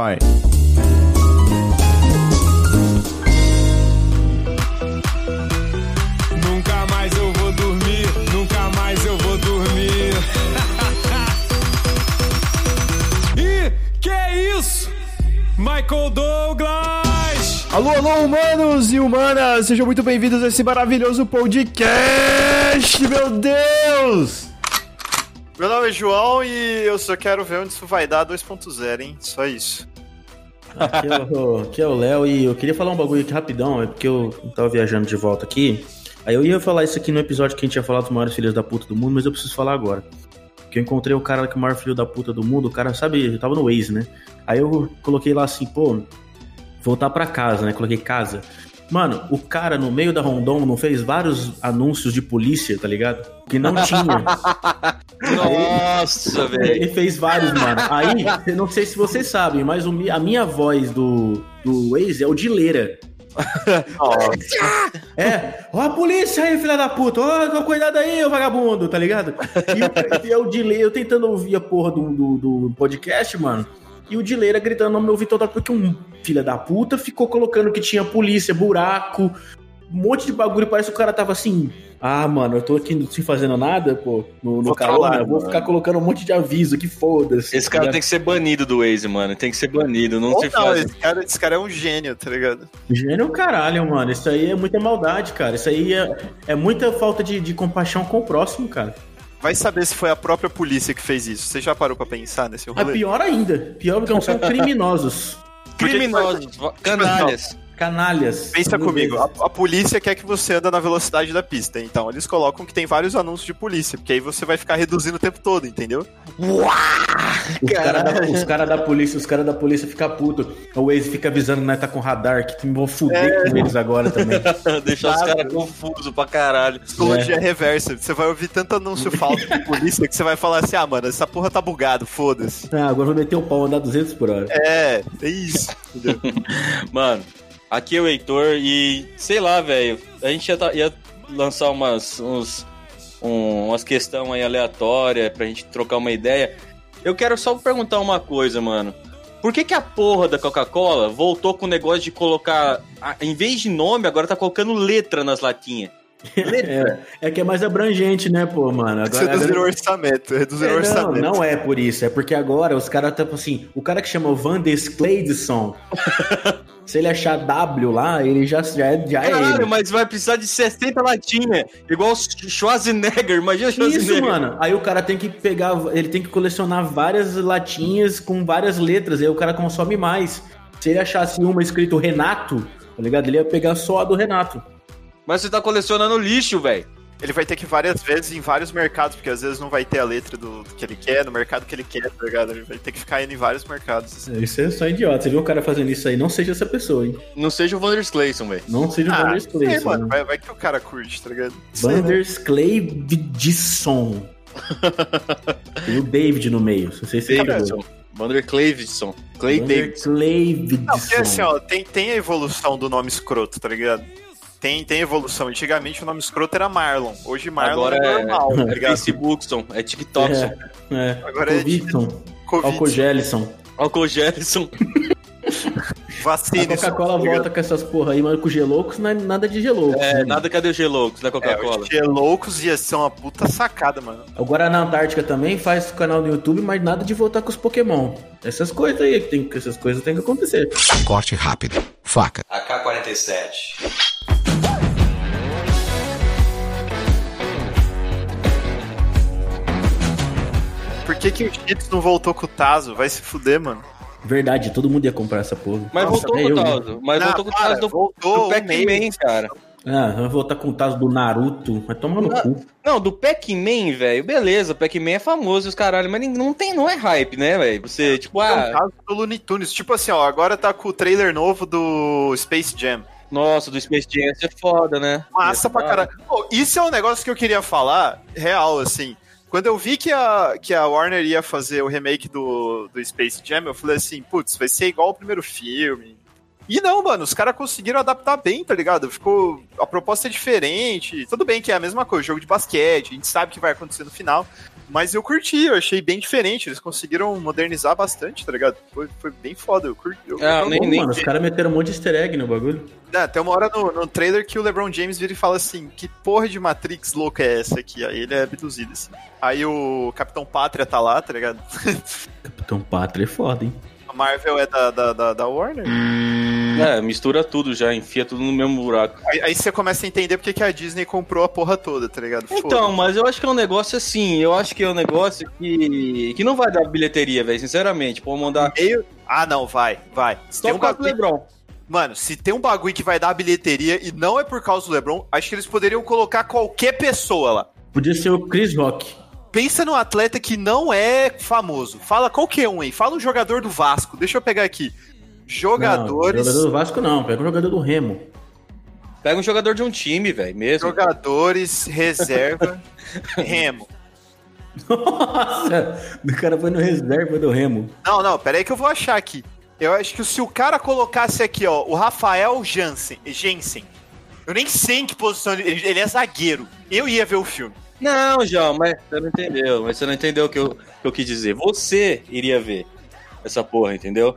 vai. Nunca mais eu vou dormir, nunca mais eu vou dormir. Ih, que é isso? Michael Douglas! Alô, alô, humanos e humanas, sejam muito bem-vindos a esse maravilhoso podcast, meu Deus! Meu nome é João e eu só quero ver onde isso vai dar 2.0, hein? Só isso. Aqui é o- aqui é o Léo e eu queria falar um bagulho aqui rapidão, é porque eu tava viajando de volta aqui. Aí eu ia falar isso aqui no episódio que a gente ia falar dos maiores filhos da puta do mundo, mas eu preciso falar agora. Que eu encontrei o cara que é o maior filho da puta do mundo, o cara, sabe, eu tava no Waze, né? Aí eu coloquei lá assim, pô, voltar pra casa, né? Coloquei casa. Mano, o cara no meio da Rondon não fez vários anúncios de polícia, tá ligado? Que não tinha. Nossa, velho. Ele fez vários, mano. Aí, eu não sei se vocês sabem, mas o a minha voz do, do Waze é o de Leira. É, ó a polícia aí, filha da puta, ó, cuidado aí, ô vagabundo, tá ligado? E, e é o de eu tentando ouvir a porra do, do, do podcast, mano. E o de Leira gritando no meu ouvido toda hora, porque um filha da puta ficou colocando que tinha polícia, buraco, um monte de bagulho. Parece que o cara tava assim. Ah, mano, eu tô aqui sem fazendo nada, pô, no, no calor, né? eu vou mano. ficar colocando um monte de aviso aqui, foda-se. Esse cara tem que ser banido do Waze, mano. Tem que ser banido. Não Ou se não, faz. esse cara, esse cara é um gênio, tá ligado? Gênio é o caralho, mano. Isso aí é muita maldade, cara. Isso aí é, é muita falta de, de compaixão com o próximo, cara. Vai saber se foi a própria polícia que fez isso. Você já parou pra pensar nesse É rolê? pior ainda. Pior porque não são criminosos. Criminosos, va- canalhas. Canalhas. Pensa comigo, a, a polícia quer que você anda na velocidade da pista, então eles colocam que tem vários anúncios de polícia, porque aí você vai ficar reduzindo o tempo todo, entendeu? Os caras da, os cara da polícia, os caras da polícia ficam putos. O Waze fica avisando que nós tá com radar, que vão fuder com eles agora também. Deixar os caras confusos pra caralho. Psicologia reversa. Você vai ouvir tanto anúncio falso de polícia que você vai falar assim: ah, mano, essa porra tá bugado, foda-se. Ah, agora vou meter o pau andar 200 por hora. É, é isso. Entendeu? Mano, aqui é o Heitor e sei lá, velho. A gente ia, tá- ia lançar umas, uns, um- umas questões aí aleatórias pra gente trocar uma ideia. Eu quero só perguntar uma coisa, mano. Por que, que a porra da Coca-Cola voltou com o negócio de colocar, em vez de nome, agora tá colocando letra nas latinhas? É, é que é mais abrangente, né, pô, mano? Você reduziram o orçamento, reduziram o É, não, orçamento. não é por isso. É porque agora os caras estão assim. O cara que chama Van Descleidson, se ele achar W lá, ele já, já, é- já é Caralho, ele. mas vai precisar de 60 latinhas. Igual o Schwarzenegger, imagina Schwarzenegger. Isso, mano. Aí o cara tem que pegar, ele tem que colecionar várias latinhas com várias letras, aí o cara consome mais. Se ele achasse uma escrito Renato, tá ligado? Ele ia pegar só a do Renato. Mas você tá colecionando lixo, velho. Ele vai ter que ir várias vezes em vários mercados, porque às vezes não vai ter a letra do, do que ele quer, no mercado que ele quer, tá ligado? Ele vai ter que ficar indo em vários mercados. assim. Isso é só idiota. Você viu o cara fazendo isso aí? Não seja essa pessoa, hein? Não seja o Vanders Clayson, velho. Não seja o Ah, sei, Cleidson. mano, vai, vai que o cara curte, tá ligado? Vander Cleidson. Tem o David no meio. Não sei se você. Vander Clayson. Clay Vander Davidson. Cleidson. Não, porque assim, ó, tem, tem a evolução do nome escroto, tá ligado? Tem, tem evolução. Antigamente o nome escroto era Marlon. Hoje Marlon Agora é é- normal, tá É ligado? Facebookson. É TikTok. É, é. Agora é Covidson. Covid, Alcogelison. Gelson. A vacina. Coca-Cola volta com essas porra aí, mas com geloucos é nada de geloucos. É, né? nada cadê o Geloucos da É, Coca-Cola? os loucos ia ser uma puta sacada, mano. Agora na Antártica também faz canal no YouTube, mas nada de voltar com os Pokémon. Essas coisas aí, que tem, que essas coisas tem que acontecer. Corte rápido. Faca. AK-47. Que, que o Cheetos não voltou com o Tazo? Vai se fuder, mano. Verdade, todo mundo ia comprar essa porra. Mas Nossa, voltou com o eu, né? Tazo. Mas Não, voltou com o Tazo do, do Pac-Man, cara. Ah, vai voltar com o Tazo do Naruto. Vai tomar no cu. Não, do Pac-Man, velho, beleza, Pac-Man é famoso os caralho, mas não tem, não é hype, né, velho? Você, tipo, É um ah, caso do Looney Tunes. Tipo assim, ó, agora tá com o trailer novo do Space Jam. nossa, do Space Jam ia ser foda, né? Massa Ia pra caralho. Pô, isso é um negócio que eu queria falar, real, assim. Quando eu vi que a, que a Warner ia fazer o remake do, do Space Jam, eu falei assim, putz, vai ser igual o primeiro filme. E não, mano, os caras conseguiram adaptar bem, tá ligado? Ficou. A proposta é diferente. Tudo bem que é a mesma coisa, jogo de basquete, a gente sabe o que vai acontecer no final. Mas eu curti, eu achei bem diferente. Eles conseguiram modernizar bastante, tá ligado? Foi, foi bem foda, eu curti. Eu, Ah, nem- Pô, nem- mano, os caras meteram um monte de easter egg no bagulho. Ah, tem uma hora no, no trailer que o LeBron James vira e fala assim: Que porra de Matrix louca é essa aqui? Aí ele é abduzido, assim. Aí o Capitão Pátria tá lá, tá ligado? Capitão Pátria é foda, hein? A Marvel é da, da, da, da Warner. É, mistura tudo já, enfia tudo no mesmo buraco. Aí, aí você começa a entender porque que a Disney comprou a porra toda, tá ligado? Então, mas eu acho que é um negócio assim, eu acho que é um negócio que, que não vai dar bilheteria, velho, sinceramente. Pô, mandar Meio... Ah, não, vai, vai. Só tem um por causa do bagulho... LeBron. Mano, se tem um bagulho que vai dar bilheteria e não é por causa do LeBron, acho que eles poderiam colocar qualquer pessoa lá. Podia ser o Chris Rock. Pensa num atleta que não é famoso. Fala qualquer um aí. Fala um jogador do Vasco. Deixa eu pegar aqui. Jogadores. Não, jogador do Vasco não, pega um jogador do Remo. Pega um jogador de um time, velho, mesmo. Jogadores, reserva, Remo. Nossa, o cara foi no reserva do Remo. Não, não, pera aí que eu vou achar aqui. Eu acho que se o cara colocasse aqui, ó, o Rafael Jansen, Jensen, eu nem sei em que posição ele, ele é zagueiro. Eu ia ver o filme. Não, João, mas você não entendeu. Mas você não entendeu o que eu, que eu quis dizer. Você iria ver essa porra, entendeu?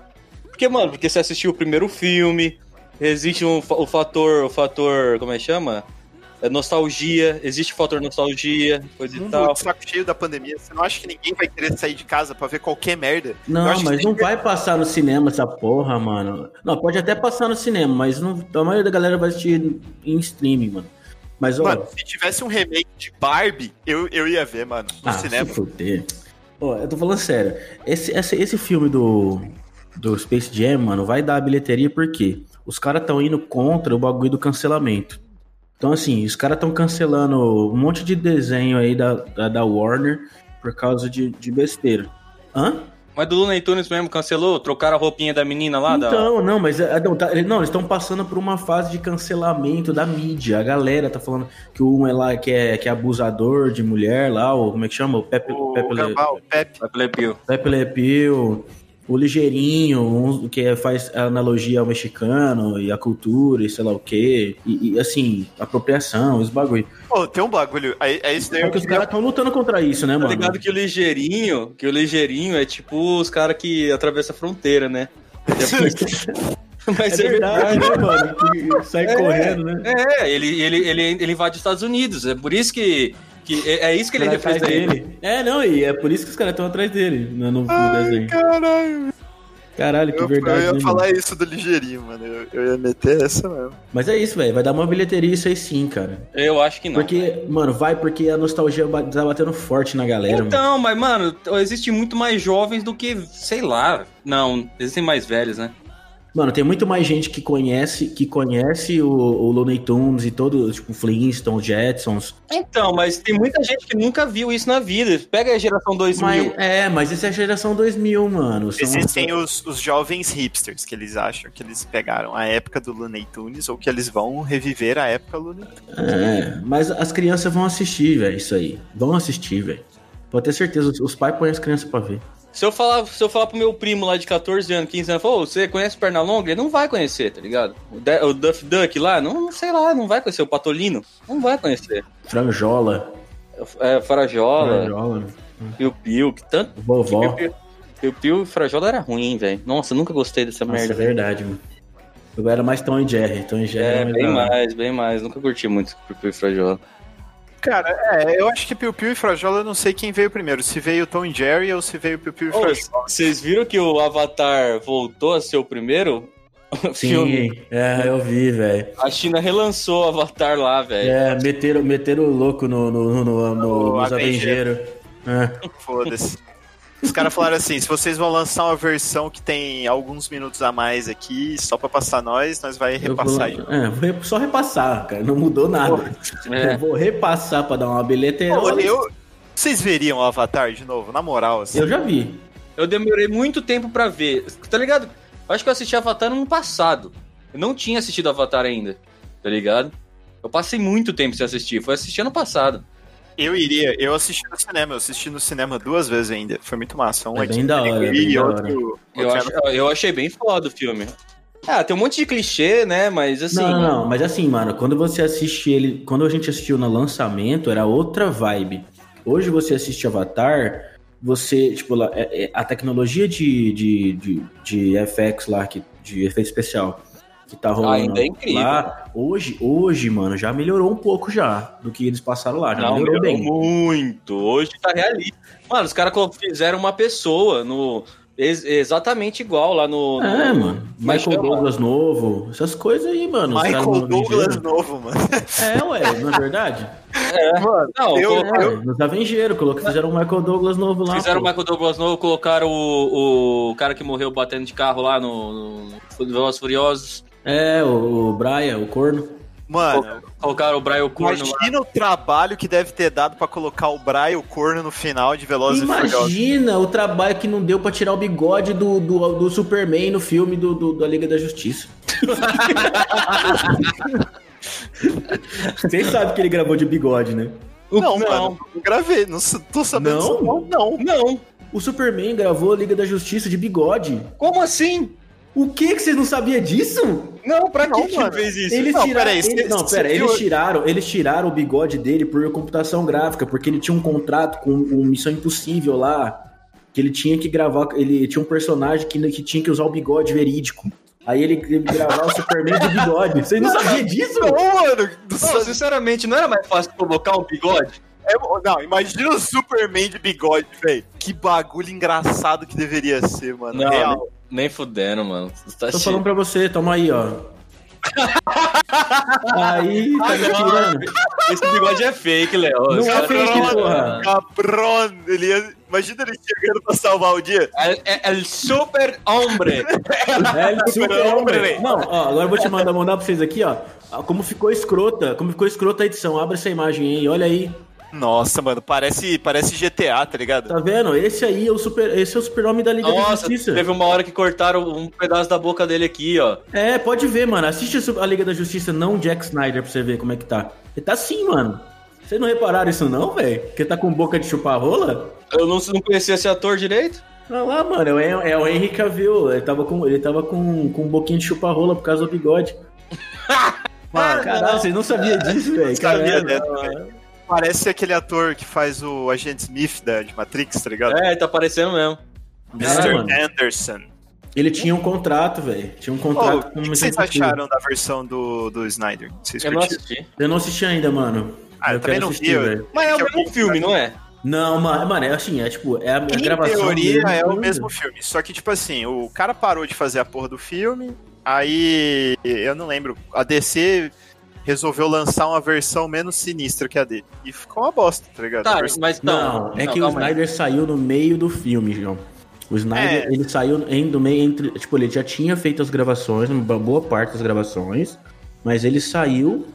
Porque, mano, porque você assistiu o primeiro filme, existe um, o fator, o fator, como é que chama? É nostalgia, existe o fator nostalgia, coisa e Mundo tal. de saco cheio da pandemia. Você não acha que ninguém vai querer sair de casa pra ver qualquer merda? Não, acho que mas não que- vai passar no cinema essa porra, mano. Não, pode até passar no cinema, mas não, a maioria da galera vai assistir em streaming, mano. Mas, ó, Mano, se tivesse um remake de Barbie, eu, eu ia ver, mano, no ah, cinema. se fuder. Ó, eu tô falando sério. Esse, esse, esse filme do, do Space Jam, mano, vai dar bilheteria porque os caras estão indo contra o bagulho do cancelamento. Então, assim, os caras estão cancelando um monte de desenho aí da, da, da Warner por causa de, de besteira. Hã? Mas do Looney Tunes mesmo cancelou? Trocaram a roupinha da menina lá? da... Então, não, mas é, não, tá- não, eles estão passando por uma fase de cancelamento da mídia. A galera tá falando que um é lá que é, que é abusador de mulher lá, ou como é que chama? O Pepe, O Pepe, Le, o Pepe. Pepe Le Pew, o Ligeirinho, um, que é- faz analogia ao mexicano e a cultura e sei lá o quê. E, e, assim, apropriação, os bagulho. Pô, tem um bagulho. É, é isso daí. Só eu que os caras estão lutando contra isso, né, Tá mano? ligado que o ligeirinho, que o ligeirinho é tipo os caras que atravessam a fronteira, né? Mas É verdade, né, mano? Que sai É. correndo, né? É, ele, ele, ele, ele invade os Estados Unidos. É por isso que. Que é, é isso que ele representa. dele. É, não, e é por isso que os caras estão atrás dele no, no- no desenho. Caralho. Caralho, que Eu, verdade. eu ia né, falar mano? isso do ligeirinho, mano. Eu, eu ia meter essa mesmo. Mas é isso, velho. Vai dar uma bilheteria isso aí sim, cara. Eu acho que não. Porque, mano, vai porque a nostalgia tá batendo forte na galera, mano. Então, mas, mano, existe muito mais jovens do que, sei lá. Não, existem mais velhos, né? Mano, tem muito mais gente que conhece, que conhece o, o Looney Tunes e todo, tipo, Flintstones, Jetsons. Então, mas tem muita gente que nunca viu isso na vida. Pega a geração 2000. Mas, é, mas essa é a geração 2000, mano. São- Existem os, os jovens hipsters que eles acham que eles pegaram a época do Looney Tunes ou que eles vão reviver a época Looney Tunes. É, mas as crianças vão assistir, velho, isso aí. Vão assistir, velho. Pode ter certeza, os- os pais põem as crianças pra ver. Se eu falar, se eu falar pro meu primo lá de 14 anos, 15 anos, "Ô, você conhece Pernalonga? Ele não vai conhecer, tá ligado? O, De- o Duff Duck lá, não, sei lá, não vai conhecer. O Patolino, não vai conhecer. Franjola. É, Farajola, Franjola. Piu Piu, que tanto. Vovó. Piu Piu, e Frajola era ruim, velho. Nossa, nunca gostei dessa Nossa, é merda. verdade, mano. Eu era mais Tom e Jerry. Tom e Jerry É, bem mais, bem mais. Nunca curti muito Piu Piu e Frajola. Cara, é, eu acho que Piu Piu e Frajola, eu não sei quem veio primeiro. Se veio Tom e Jerry ou se veio Piu Piu e Frajola. Vocês viram que o Avatar voltou a ser o primeiro filme? Sim, é, eu vi, velho. A China relançou o Avatar lá, velho. É, meteram, meteram o louco no, no, no, no- O nos Avenger. Avengeiros. É. Foda-se. Os caras falaram assim: se vocês vão lançar uma versão que tem alguns minutos a mais aqui, só pra passar nós, nós vai Eu vou, repassar aí. é, vou só repassar, cara. Não mudou nada. É. Eu vou repassar pra dar uma bilheteira. Pô, eu, vocês veriam o Avatar de novo, na moral, assim. Eu já vi. Eu demorei muito tempo pra ver. Tá ligado? Eu acho que eu assisti Avatar no ano passado. Eu não tinha assistido Avatar ainda. Tá ligado? Eu passei muito tempo sem assistir. Foi assistir ano passado. Eu iria, eu assisti no cinema, eu assisti no cinema duas vezes ainda. Foi muito massa. Um É aqui bem em da hora, é e outro, Eu, acho, eu achei bem foda o filme. Ah, tem um monte de clichê, né? Mas assim. não, não, não, mas assim, mano, quando você assiste ele. Quando a gente assistiu no lançamento, era outra vibe. Hoje você assiste Avatar, você, tipo, é- é- a tecnologia de, de, de, de FX lá, que, de efeito especial, que tá rolando Ainda é incrível. lá, hoje, hoje, mano, já melhorou um pouco já do que eles passaram lá, já Não, melhorou melhorou bem. muito. Hoje tá realista. Mano, os caras fizeram uma pessoa no. ex- exatamente igual lá no. no- É, mano. É Michael chama? Douglas novo, essas coisas aí, mano. Michael Douglas novo, mano. É, ué, não é verdade? Mano, Não, eu, colo- É, nos Avengeiros, colocou- fizeram o Michael Douglas novo lá. Fizeram o. Michael Douglas novo, colocaram o, o cara que morreu batendo de carro lá no, no Velozes Furiosos. É, o, o Brian, o corno. mano, Colocaram o Brian Corno lá. imagina o trabalho que deve ter dado pra colocar o Brian o corno no final de Velozes e Furiosos. Imagina o trabalho que não deu pra tirar o bigode do, do, do Superman no filme do, do- da Liga da Justiça. Vocês sabem que ele gravou de bigode, né? Não, Não. mano, não gravei, não tô sabendo Não? não. Não, Não. O Superman gravou a Liga da Justiça de bigode. Como assim? O que que vocês não sabiam disso? Não, pra Não, que que ele fez isso? Eles Não, tiraram, peraí, eles- cê- não, pera, viu- eles tiraram, eles tiraram o bigode dele por computação gráfica, porque ele tinha um contrato com o Missão Impossível lá, que ele tinha que gravar, ele tinha um personagem que, que tinha que usar o bigode verídico. Aí ele teve que gravar o Superman de bigode. Vocês não sabiam disso? Não, mano. do Não, sinceramente, não era mais fácil colocar um bigode? É, não, imagina o Superman de bigode, velho. Que bagulho engraçado que deveria ser, mano. Não, Real. Nem fudendo, mano. Tá Tô cheio. falando pra você, toma aí, ó. aí, tá me tirando. Esse bigode é fake, Léo. Não é fake, porra. Cabrón. Ele ia... Imagina ele chegando pra salvar o dia. É, é el super hombre. É, ele super velho. Não, ó, agora eu vou te mandar, mandar pra vocês aqui, ó. Como ficou escrota, como ficou escrota a edição. Abre essa imagem aí, olha aí. Nossa, mano, parece, parece GTA, tá ligado? Tá vendo? Esse aí é o super, esse é o super-homem da Liga da Nossa, Justiça. teve uma hora que cortaram um pedaço da boca dele aqui, ó. É, pode ver, mano. Assiste a Liga da Justiça, não o Jack Snyder, pra você ver como é que tá. Ele tá assim, mano. Vocês não repararam isso não, velho? Que tá com boca de chupar rola? Eu não, não conhecia esse ator direito. Olha lá, mano, é, é o Henry Cavill. Ele tava com, ele tava com, com um boquinho de chupar rola por causa do bigode. Mano, caralho, vocês não sabiam disso, velho? Sabia Caralho. Parece aquele ator que faz o agente Smith da, de Matrix, tá ligado? É, tá parecendo mesmo. É, Mr. mano. Anderson. Ele tinha um contrato, velho. Tinha um contrato Oh, com o que vocês acharam da versão do, do Snyder? Vocês Eu não curtiram? assisti. Eu não assisti ainda, mano. Ah, eu também não vi, eu- velho. Mas é o mesmo filme, não é? Não, mano, mano, é assim, é tipo, é a, a Em gravação. teoria mesmo, é o mesmo filme, só que tipo assim, o cara parou de fazer a porra do filme, aí eu não lembro, a DC resolveu lançar uma versão menos sinistra que a dele. E ficou uma bosta, tá ligado? Tá, versão- mas não. Não, é que o. Snyder saiu no meio do filme, João. O Snyder, É. ele saiu em, do meio entre. Tipo, ele já tinha feito as gravações, uma boa parte das gravações, mas ele saiu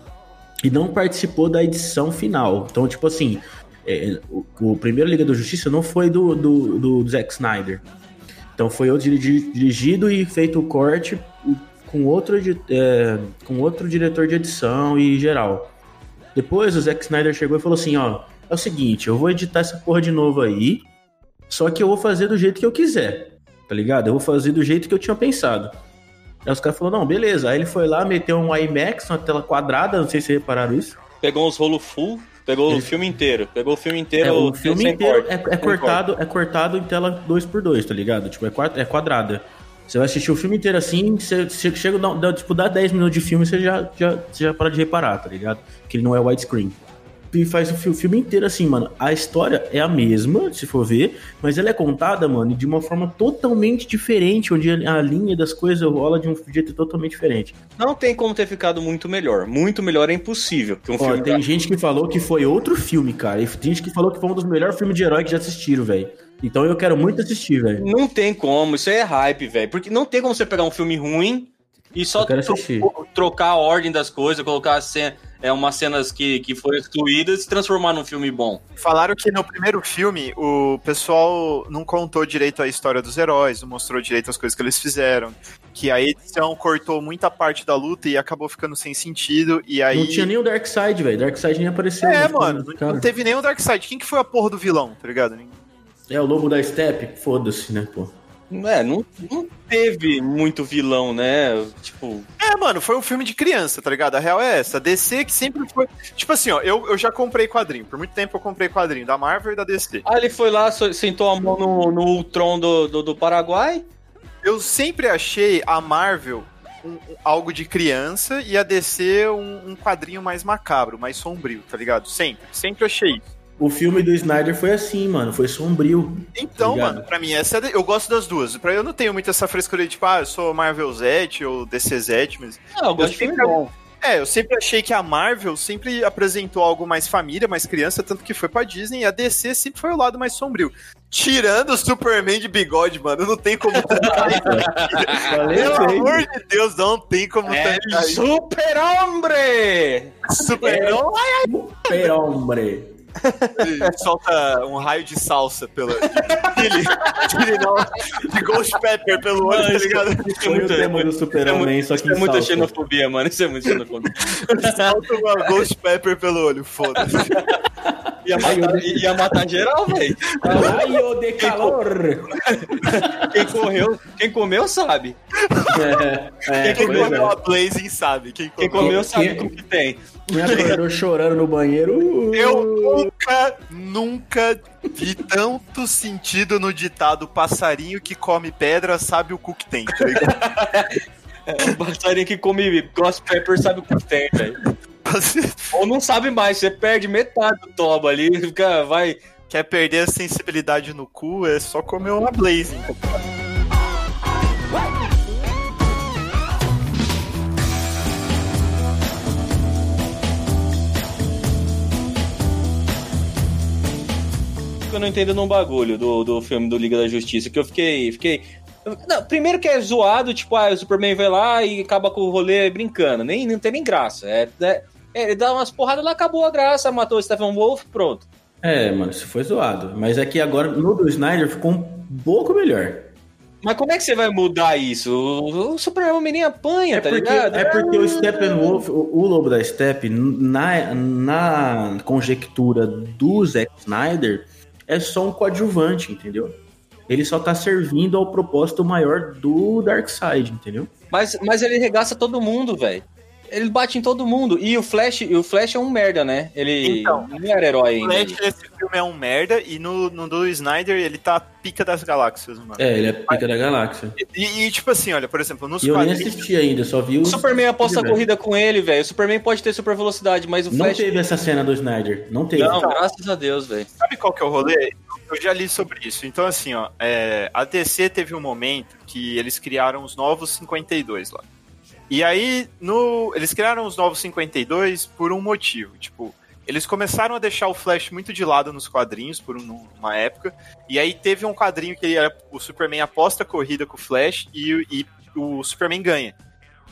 e não participou da edição final. Então, tipo assim, é, o, o primeiro Liga da Justiça não foi do, do, do Zack Snyder. Então foi dirigi- dirigido e feito o corte com outro, é, com outro diretor de edição e geral. Depois o Zack Snyder chegou e falou assim, ó, é o seguinte, eu vou editar essa porra de novo aí, só que eu vou fazer do jeito que eu quiser, tá ligado? Eu vou fazer do jeito que eu tinha pensado. Aí os caras falaram, não, beleza. Aí ele foi lá, meteu um IMAX, uma tela quadrada, não sei se vocês repararam isso. Pegou uns rolos full, pegou Ele- o filme inteiro. Pegou o filme inteiro. É, o filme inteiro é, é cortado, é cortado em tela 2x2, tá ligado? Tipo, é, é quadrada. Você vai assistir o filme inteiro assim, você, você chega, dá, dá, tipo, dá 10 minutos de filme, você já, já, você já para de reparar, tá ligado? Que ele não é widescreen. E faz o fi- o filme inteiro assim, mano. A história é a mesma, se for ver, mas ela é contada, mano, de uma forma totalmente diferente, onde a linha das coisas rola de um jeito totalmente diferente. Não tem como ter ficado muito melhor. Muito melhor é impossível. Que um Ó, filme tem gente que falou que foi outro filme, cara. E tem gente que falou que foi um dos melhores filmes de herói que já assistiram, velho. Então eu quero muito assistir, velho. Não tem como, isso aí é hype, velho. Porque não tem como você pegar um filme ruim e só tro- trocar a ordem das coisas, colocar cen- é, umas cenas que, que foram excluídas e transformar num filme bom. Falaram que no primeiro filme o pessoal não contou direito a história dos heróis, não mostrou direito as coisas que eles fizeram. Que a edição cortou muita parte da luta e acabou ficando sem sentido. E aí. Não tinha nem o Darkseid, velho. Darkseid nem apareceu. É, filme, mano, não teve nem o Darkseid. Quem que foi a porra do vilão, tá ligado? É o lobo da Steppe? Foda-se, né, pô? É, não, não teve muito vilão, né? Tipo, É, mano, foi um filme de criança, tá ligado? A real é essa. A DC que sempre foi. Tipo assim, ó, eu, eu já comprei quadrinho. Por muito tempo eu comprei quadrinho da Marvel e da DC. Ah, ele foi lá, sentou a mão no, no Ultron do, do, do Paraguai. Eu sempre achei a Marvel um- um- algo de criança e a DC um, um quadrinho mais macabro, mais sombrio, tá ligado? Sempre. Sempre achei isso. O filme do Snyder foi assim, mano. Foi sombrio. Então, Obrigado. mano, pra mim, essa é de- eu gosto das duas. Pra eu não tenho muito essa frescura de, tipo, ah, eu sou Marvel Zete ou DC Zete, mas. Não, eu gosto de filme sempre- bom. É, eu sempre achei que a Marvel sempre apresentou algo mais família, mais criança, tanto que foi pra Disney, e a DC sempre foi o lado mais sombrio. Tirando o Superman de bigode, mano, não tem como tancar. Pelo amor de Deus, não tem como É tancar isso. Super Hombre! Super-Herói Solta um raio de salsa pelo. De, de, de, de Ghost Pepper pelo olho, tá ligado? Isso é muito, tema do Super-Homem, só que isso é muita salsa. xenofobia, mano. Isso é muito xenofobia. Solta uma Ghost Pepper pelo olho, foda-se. Ia matar, ia matar geral, velho. Raio de calor. Quem correu, quem comeu sabe. É, é, Quem comeu é. a Blazing sabe. Quem Quem comeu. comeu sabe Quem- o que tem. Me acordou chorando no banheiro. Eu nunca, nunca vi tanto sentido no ditado passarinho que come pedra sabe o cu que tem, tá ligado? O passarinho que come Ghost Pepper sabe o que tem, velho. Ou não sabe mais, você perde metade do toba ali, fica, vai. Quer perder a sensibilidade no cu, é só comer uma Blazing. Que eu não entendo num bagulho do, do filme do Liga da Justiça, que eu fiquei. fiquei não, primeiro que é zoado, tipo, ah, o Superman vai lá e acaba com o rolê brincando. Nem, não tem nem graça. É, é- é, ele dá umas porradas lá, acabou a graça, matou o Stephen Wolf, pronto. É, mano, isso foi zoado. Mas é que agora no do Snyder ficou um pouco melhor. Mas como é que você vai mudar isso? O, o Superman nem apanha, É tá porque, ligado? é porque o Steppenwolf, o, o Lobo da Steppe, na, na conjectura do Zack Snyder, é só um coadjuvante, entendeu? Ele só tá servindo ao propósito maior do Darkseid, entendeu? Mas, mas ele regaça todo mundo, velho. Ele bate em todo mundo. E o Flash, e o Flash é um merda, né? Ele Então, não era herói O ainda. Flash nesse filme é um merda e no, no do Snyder ele tá pica das galáxias, mano. É, ele é pica da galáxia. E, e, tipo assim, olha, por exemplo, nos E eu nem assisti ainda, só vi o. O Superman aposta a corrida com ele, velho. O Superman pode ter super velocidade, mas o Não Flash. teve essa cena do Snyder. Não teve. Não, graças a Deus, velho. Sabe qual que é o rolê? Eu já li sobre isso. Então, assim, ó, é, a DC teve um momento que eles criaram os novos 52 lá. E aí, no, eles criaram os novos 52 por um motivo. Tipo, eles começaram a deixar o Flash muito de lado nos quadrinhos por um- uma época. E aí teve um quadrinho que era o Superman aposta a corrida com o Flash e, e o Superman ganha.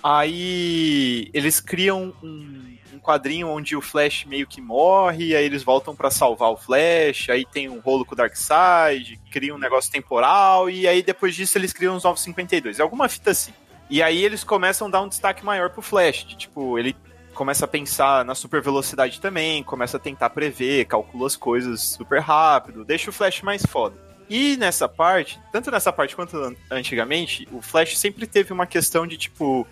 Aí eles criam um, um quadrinho onde o Flash meio que morre, aí eles voltam pra salvar o Flash, aí tem um rolo com o Darkseid, cria um negócio temporal, e aí depois disso eles criam os 952. É alguma fita assim. E aí eles começam a dar um destaque maior pro Flash, de, tipo, ele começa a pensar na super velocidade também, começa a tentar prever, calcula as coisas super rápido, deixa o Flash mais foda. E nessa parte, tanto nessa parte quanto an- antigamente, o Flash sempre teve uma questão de, tipo,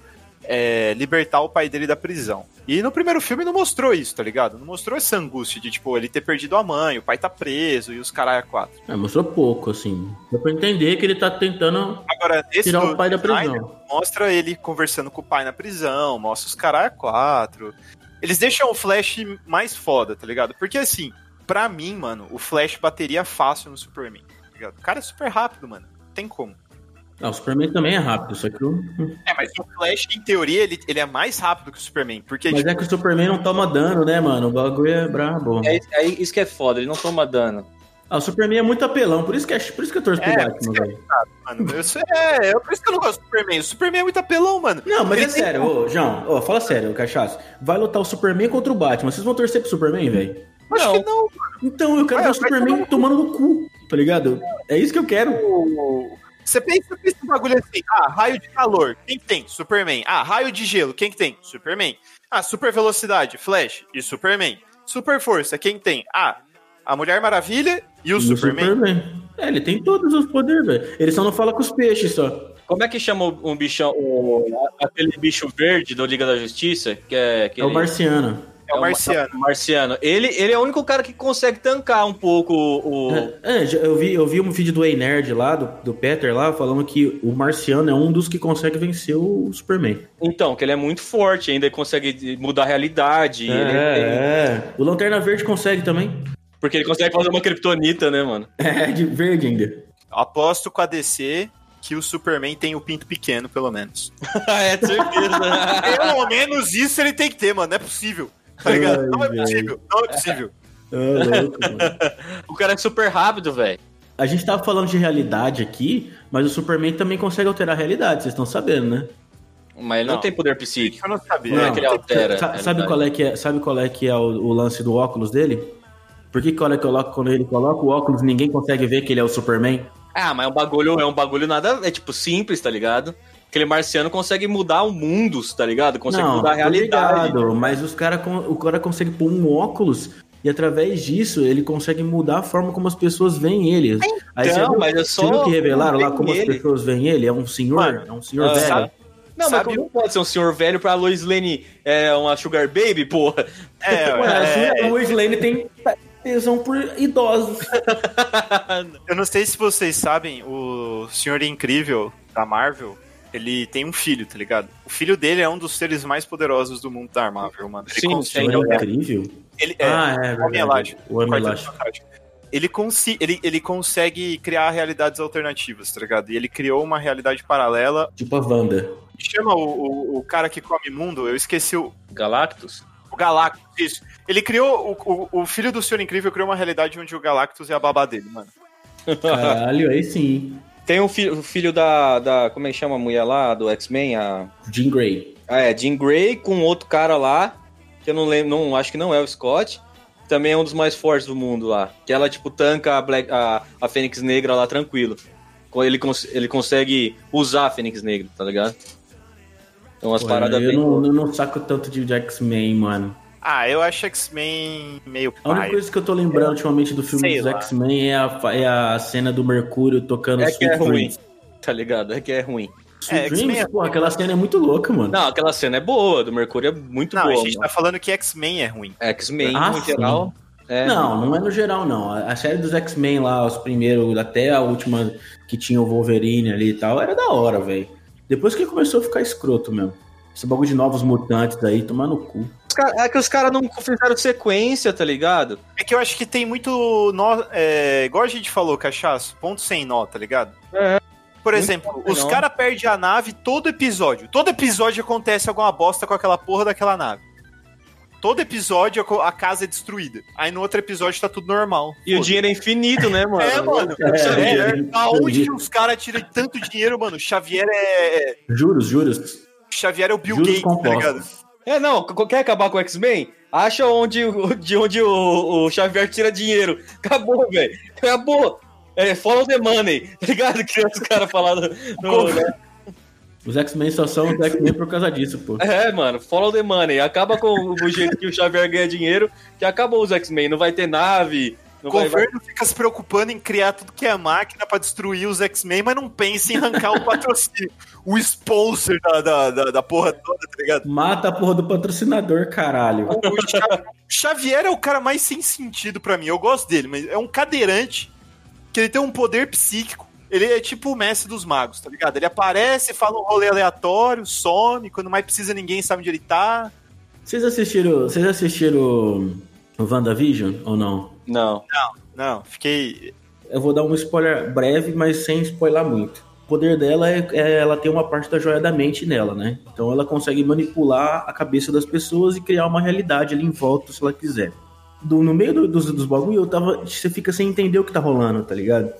é, libertar o pai dele da prisão. E no primeiro filme não mostrou isso, tá ligado? Não mostrou essa angústia de, tipo, ele ter perdido a mãe, o pai tá preso e os caralho a quatro. É, mostrou pouco, assim. Dá pra entender que ele tá tentando Agora, tirar o pai da Snyder, prisão. mostra ele conversando com o pai na prisão, mostra os caralho a quatro. Eles deixam o Flash mais foda, tá ligado? Porque assim, pra mim, mano, o Flash bateria fácil no Superman, tá ligado? O cara é super rápido, mano. Não tem como. Ah, o Superman também é rápido, só que o... É, mas o Flash, em teoria, ele, ele é mais rápido que o Superman. Porque, Mas tipo, é que o Superman não toma dano, né, mano? O bagulho é brabo. É, é isso que é foda, ele não toma dano. Ah, o Superman é muito apelão, por isso que, é, por isso que eu torço pro É, Batman, velho. mano, eu, sei- é, é por isso que eu não gosto do Superman. O Superman é muito apelão, mano. Não, mas Ele é sério, ô, João, ô, fala sério, cachaça. Vai lutar o Superman contra o Batman. Vocês vão torcer pro Superman, velho? Acho que não. Então eu quero Ué, ver o Superman tomando no cu, tá ligado? É isso que eu quero. Você pensa que esse bagulho assim, ah, raio de calor, quem que tem? Superman. Ah, raio de gelo, quem que tem? Superman. Ah, super velocidade, Flash e Superman. Super força, quem tem? Ah, a Mulher Maravilha e o E Superman. É, ele tem todos os poderes, velho. Ele só não fala com os peixes só. Como é que chama o- um bichão, o- aquele bicho verde do Liga da Justiça? Que é, É aquele, o marciano. É o Marciano. o Marciano. Ele, ele é o único cara que consegue tancar um pouco o. É, é, eu vi, eu vi um vídeo do Ei Nerd lá, do, do Peter lá, falando que o marciano é um dos que consegue vencer o Superman. Então, que ele é muito forte, ainda consegue mudar a realidade. É, ele- ele- é. O Lanterna Verde consegue também. porque ele consegue fazer uma kriptonita, né, mano? É, de verde ainda. Aposto com a DC que o Superman tem o pinto pequeno, pelo menos. é, certeza. Pelo menos isso ele tem que ter, mano. Não é possível. Tá ligado? Ai, Não é possível. Não é possível. Ô, louco, o cara é super rápido, velho. A gente tava falando de realidade aqui, mas o Superman também consegue alterar a realidade, vocês estão sabendo, né? Mas ele não, Não. tem poder psíquico. Eu não sabia. Não é que ele altera. Sa- sabe qual é que é, sabe qual é, que é o, o lance do óculos dele? Por que, que eu coloco- quando ele coloca o óculos ninguém consegue ver que ele é o Superman? Ah, mas é um bagulho, é um bagulho nada. É tipo simples, tá ligado? Aquele marciano consegue mudar o mundo, tá ligado? Consegue mudar a realidade. ligado, mas os cara, o cara consegue pôr um óculos e através disso ele consegue mudar a forma como as pessoas veem ele. Aí você Então, viu, mas é você viu só que revelaram lá como as ele. pessoas veem ele? É um senhor? Mano, é um senhor ah, velho? sabe- Não, Sabe- mas como pode ser um senhor velho pra Lois Lane é uma Sugar Baby, porra? É, é, a Lois Lane tem tesão por idosos. eu não sei se vocês sabem, o Senhor Incrível da Marvel, ele tem um filho, tá ligado? O filho dele é um dos seres mais poderosos do mundo da Marvel, mano. Ele Sim, consegue. sim. é incrível. Ele, é, ah, é o verdade. Homem Elástico. O Homem Quarteto Elástico. Fantástico. Ele, consi ele, ele consegue criar realidades alternativas, tá ligado? E ele criou uma realidade paralela. Tipo a Wanda. Chama o, o, o cara que come mundo, eu esqueci o, Galactus? o Galactus, isso. Ele criou, o, o, o filho do Senhor Incrível criou uma realidade onde o Galactus é a babá dele, mano. Caralho, aí sim. Tem um filho, o filho da, da. Como é que chama a mulher lá? Do X-Men? A... Jean Grey. Ah, é, Jean Grey com outro cara lá, que eu não lembro, não, acho que não é o Scott. Também é um dos mais fortes do mundo lá. Que ela, tipo, tanca a, Black, a, a Fênix Negra lá tranquilo. Ele, cons ele consegue usar a Fênix Negra, tá ligado? Então umas Pô, paradas eu bem. não, eu não saco tanto de X-Men, mano. Ah, eu acho X-Men meio A única pai. coisa que eu tô lembrando ultimamente do filme Sei dos. X-Men é a, é a cena do Mercúrio tocando É que é ruim, tá ligado? É que é ruim. Sweet É, Dreams, X-Men é- pô, aquela cena é muito louca, mano. Não, aquela cena é boa, do Mercúrio é muito Não, boa. a gente tá falando que X-Men é ruim. X-Men, Ah, no sim. geral. É, Não, não é no geral, não. A a série dos X-Men lá, os primeiros, até a última que tinha o Wolverine ali e tal, era da hora, velho. Depois que começou a ficar escroto mesmo. Esse bagulho de novos mutantes aí, tomar no cu. É que os caras não fizeram sequência, tá ligado? É que eu acho que tem muito nó, é, igual a gente falou, cachaço, ponto sem nó, tá ligado? É. Por Muito exemplo, os caras perdem a nave todo episódio. Todo episódio acontece alguma bosta com aquela porra daquela nave. Todo episódio a casa é destruída. Aí no outro episódio tá tudo normal. E o Foda-se. dinheiro é infinito, né, mano? É, mano. É, Xavier, é, aonde é. os caras tiram tanto dinheiro, mano? Xavier é. Juros, juros. Xavier é o Bill Gates, tá ligado? É, não, quer acabar com o X-Men? Acha onde, o- de onde o, o Xavier tira dinheiro. Acabou, velho. Acabou. É, follow the money, tá ligado? Que os caras falaram. no- né? Os X-Men só são os X-Men por causa disso, pô. É, mano, follow the money. Acaba com o, o jeito que o Xavier ganha dinheiro, que acabou os X-Men. Não vai ter nave. O vai, vai- governo fica se preocupando em criar tudo que é máquina pra destruir os X-Men, mas não pensa em arrancar o patrocínio, o sponsor da, da, da, da porra toda, tá ligado? Mata a porra do patrocinador, caralho. O Xa- Xavier é o cara mais sem sentido pra mim. Eu gosto dele, mas é um cadeirante que ele tem um poder psíquico. Ele é tipo o mestre dos magos, tá ligado? Ele aparece, fala um rolê aleatório, some, quando mais precisa ninguém sabe onde ele tá. Vocês assistiram, vocês assistiram o WandaVision ou não? Não. Não, fiquei. Eu vou dar um spoiler breve, mas sem spoiler muito. O poder dela é, é ela ter uma parte da joia da mente nela, né? Então ela consegue manipular a cabeça das pessoas e criar uma realidade ali em volta se ela quiser. Do- no meio do- dos, dos bagulho, eu tava. Você fica sem entender o que tá rolando, tá ligado?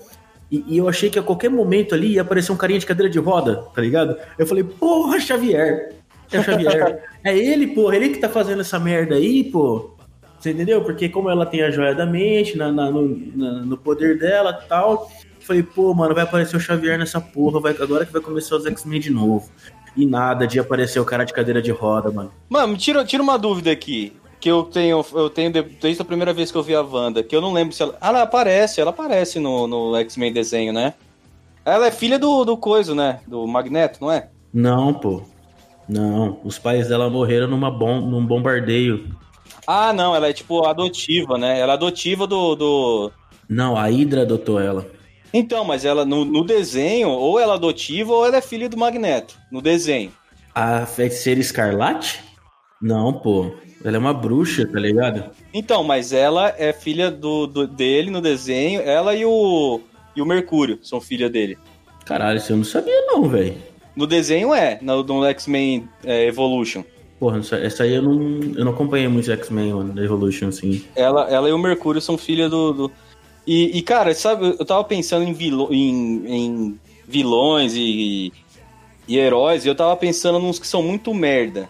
E, e eu achei que a qualquer momento ali ia aparecer um carinha de cadeira de roda, tá ligado? Eu falei, porra, Xavier! É o Xavier. é ele, porra, ele que tá fazendo essa merda aí, pô. Você entendeu? Porque como ela tem a joia da mente na, na- no, na- no poder dela e tal, falei, pô, mano, vai aparecer o Xavier nessa porra, vai, agora que vai começar os X-Men de novo. E nada de aparecer o cara de cadeira de roda, mano. Mano, tira, tira uma dúvida aqui. que eu tenho, eu tenho de- desde a primeira vez que eu vi a Wanda, que eu não lembro se ela. Ah, ela aparece, ela aparece no, no X-Men desenho, né? Ela é filha do, do coisa, né? Do Magneto, não é? Não, pô. Não, os pais dela morreram numa bom, num bombardeio. Ah, não, ela é tipo adotiva, né? Ela é adotiva do. do... Não, a Hydra adotou ela. Então, mas ela no, no desenho, ou ela é adotiva ou ela é filha do Magneto. No desenho. A feiticeira Escarlate? Não, pô. Ela é uma bruxa, tá ligado? Então, mas ela é filha do, do- dele no desenho. Ela e o. E o Mercúrio são filha dele. Caralho, isso eu não sabia não, velho. No desenho é, no, no X-Men é, Evolution. Porra, essa, aí eu não, eu não acompanhei muito X-Men, mano, Evolution, assim. Ela, ela e o Mercúrio são filha do. do- E, e, cara, sabe, eu tava pensando em, vilo- em, em vilões e, e heróis, e eu tava pensando nos que são muito merda.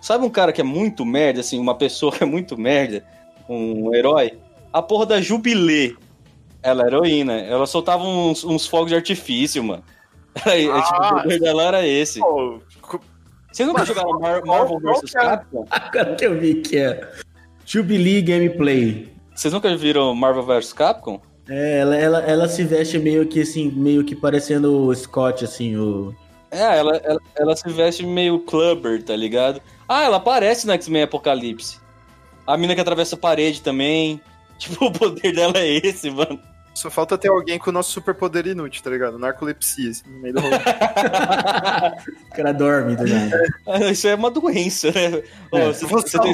Sabe um cara que é muito merda, assim, uma pessoa que é muito merda, um herói? A porra da Jubilê. Ela é heroína. Ela soltava uns, uns fogos de artifício, mano. Era, é, tipo, o poder dela era esse. Pô, Vocês nunca jogaram Mar- Marvel qual vs é? Capcom? Agora que eu vi que é Jubilee Gameplay. Vocês nunca viram Marvel vs Capcom? É, ela, ela, ela se veste meio que assim, meio que parecendo o Scott, assim, o. É, ela, ela, ela se veste meio clubber, tá ligado? Ah, ela aparece no X-Men Apocalipse. A mina que atravessa a parede também. Tipo, o poder dela é esse, mano. Só falta ter alguém com o nosso superpoder inútil, tá ligado? Narcolepsia, assim, no meio do rolê. O cara dorme, tá ligado? Ah, Isso é uma doença, né? É, você, você tem,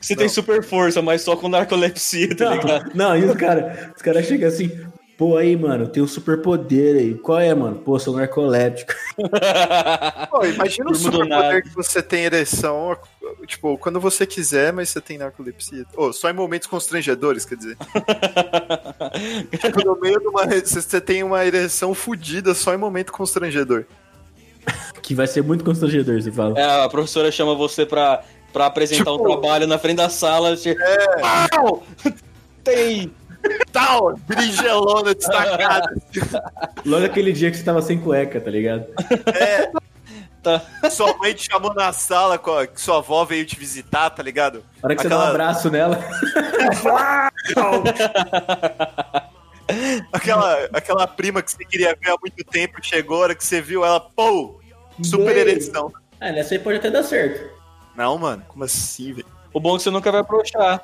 você tem super força, mas só com narcolepsia, tá ligado? Não, não, e os caras os cara chegam assim, pô, aí, mano, tem um superpoder aí. Qual é, mano? Pô, sou narcoléptico. Pô, imagina o superpoder que você tem ereção, tipo, quando você quiser, mas você tem narcolepsia. Ô, só em momentos constrangedores, quer dizer. tipo, no meio de uma. Você tem uma ereção fodida só em momento constrangedor. Que vai ser muito constrangedor, você fala. É, a professora chama você pra, pra apresentar Tipo- um trabalho na frente da sala. Você... Pau! Tem Tal! Bringelona destacada. Logo aquele dia que você tava sem cueca, tá ligado? Tá. Sua mãe te chamou na sala, que sua avó veio te visitar, tá ligado? A hora que você dá um Aquela- abraço nela. Aquela, aquela prima que você queria ver há muito tempo chegou, a hora que você viu ela, pô! Super ereção. É, nessa aí pode até dar certo. Não, mano, como assim, velho? O bom é que você nunca vai approachar.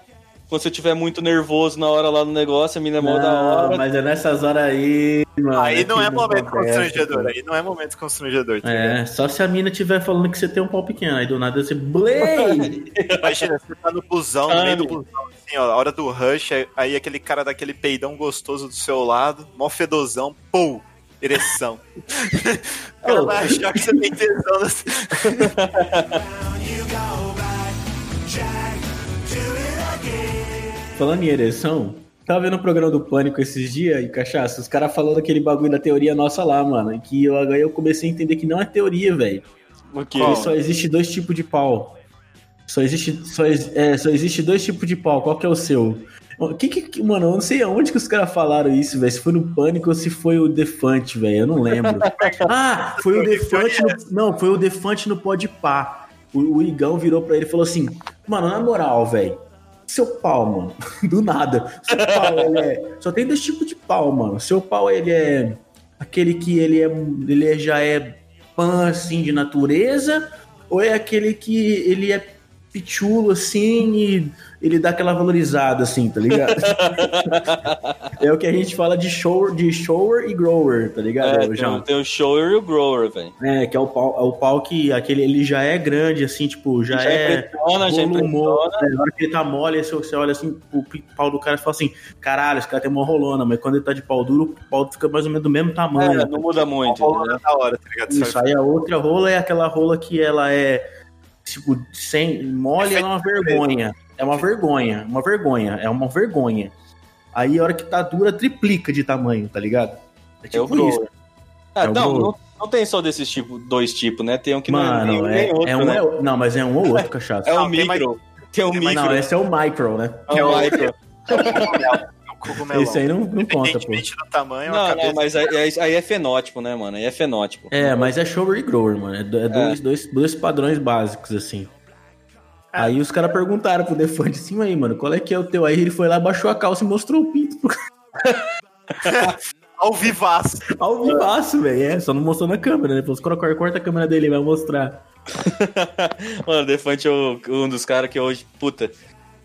Quando você estiver muito nervoso na hora lá no negócio, a mina é mó da hora. mas é nessas horas aí, mano. Aí não que é momento acontece, constrangedor, pô. aí não é momento constrangedor. tá? É, só se a mina estiver falando que você tem um pau pequeno. Aí do nada você. Blay! Imagina, você tá no busão, no meio do busão, assim, ó, a hora do rush, aí aquele cara daquele peidão gostoso do seu lado, mó fedozão, pum, ereção. vai achar que você tem tesão Falando em ereção, tava vendo o programa do Pânico esses dias e cachaça, os caras falando aquele bagulho da teoria nossa lá, mano. Que eu, agora eu comecei a entender que não é teoria, velho. O quê? Que só existe dois tipos de pau. Só existe, só, é, só existe dois tipos de pau. Qual que é o seu? O Que que, que- mano, eu não sei aonde que os caras falaram isso, velho. Se foi no Pânico ou se foi o Defante, velho. Eu não lembro. ah, foi o Defante no, Não, foi o Defante no Pode Pá. O, o Igão virou pra ele e falou assim: Mano, na moral, velho. Seu pau, mano. Do nada. Seu pau, é. Só tem dois tipos de pau, mano. Seu pau, ele é. Aquele que ele é. Ele já é pan, assim, de natureza. Ou é aquele que ele é pichulo, assim, e ele dá aquela valorizada, assim, tá ligado? é o que a gente fala de shower, de shower e grower, tá ligado, É, tem, tem o shower e o grower, velho. É, que é o pau, é o pau que aquele, ele já é grande, assim, tipo, já, Já é. impressiona, já volumoso. impressiona. É, na hora que ele tá mole, você, você olha assim, o pau do cara e fala assim: caralho, esse cara tem uma rolona, mas quando ele tá de pau duro, o pau fica mais ou menos do mesmo tamanho. É, não muda muito. Da hora, tá ligado? Isso, aí a outra rola é aquela rola que ela é, tipo, sem mole, é uma vergonha. É uma vergonha, uma vergonha, é uma vergonha. Aí a hora que tá dura, triplica de tamanho, tá ligado? É É o tipo isso. grower. Ah, É não, não, não tem só desses tipo, dois tipos, né? Tem um que não é nem Mano, um é, nem outro, é um, né? é- não, mas é um ou outro, cachaça. É mais- micro. Tem mais- micro. Não, esse é o micro, né? É o micro. É cogumelão. Esse aí não, não conta, pô. Do tamanho, a Não, cabeça... não, mas aí, aí- aí é fenótipo, né, mano? Aí é fenótipo. É, mas é shower e grower, mano. É, é Dois, dois, dois padrões básicos, assim. Aí os caras perguntaram pro Defante assim, aí, mano, qual é que é o teu? Aí ele foi lá, baixou a calça e mostrou o pinto pro Ao vivaço. ao vivaço, velho. É, só não mostrou na câmera, né? Falou, corta, corta a câmera dele, vai mostrar. Mano, o Defante é o- um dos caras que hoje. Puta.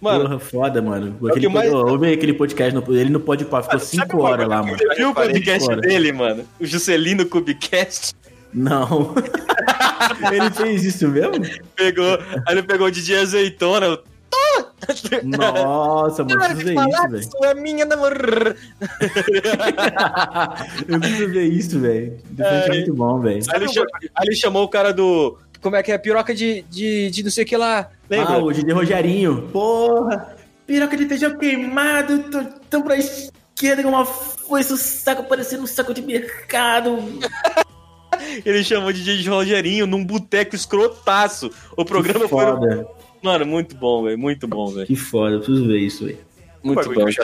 Mano, Porra, foda, mano. o Aquele, que mais- Ouve aquele podcast, no- ele no Pode Pá, ficou Mano, sabe 5 uma horas lá, mano. você viu o podcast fora. dele, mano? O Juscelino Cubicast Não. ele fez isso mesmo? pegou. Aí ele pegou o DJ Azeitona. Nossa, mano, preciso ver isso, velho. É minha namorada. Eu preciso ver isso, velho. Defante é muito bom, velho. Aí aí ele chamou o cara do. Como é que é? Piroca de, de, de não sei o que lá. Lembra? Ah, o Didi Rogerinho. Porra, piroca de feijão queimado, tô, tão pra esquerda com uma foice, o saco parecendo um saco de mercado. Ele chamou de DJ de Rogerinho num boteco escrotaço. O programa foi. foda, Mano, muito bom, velho. Muito bom, velho. que foda, eu preciso ver isso, velho. Muito bom. já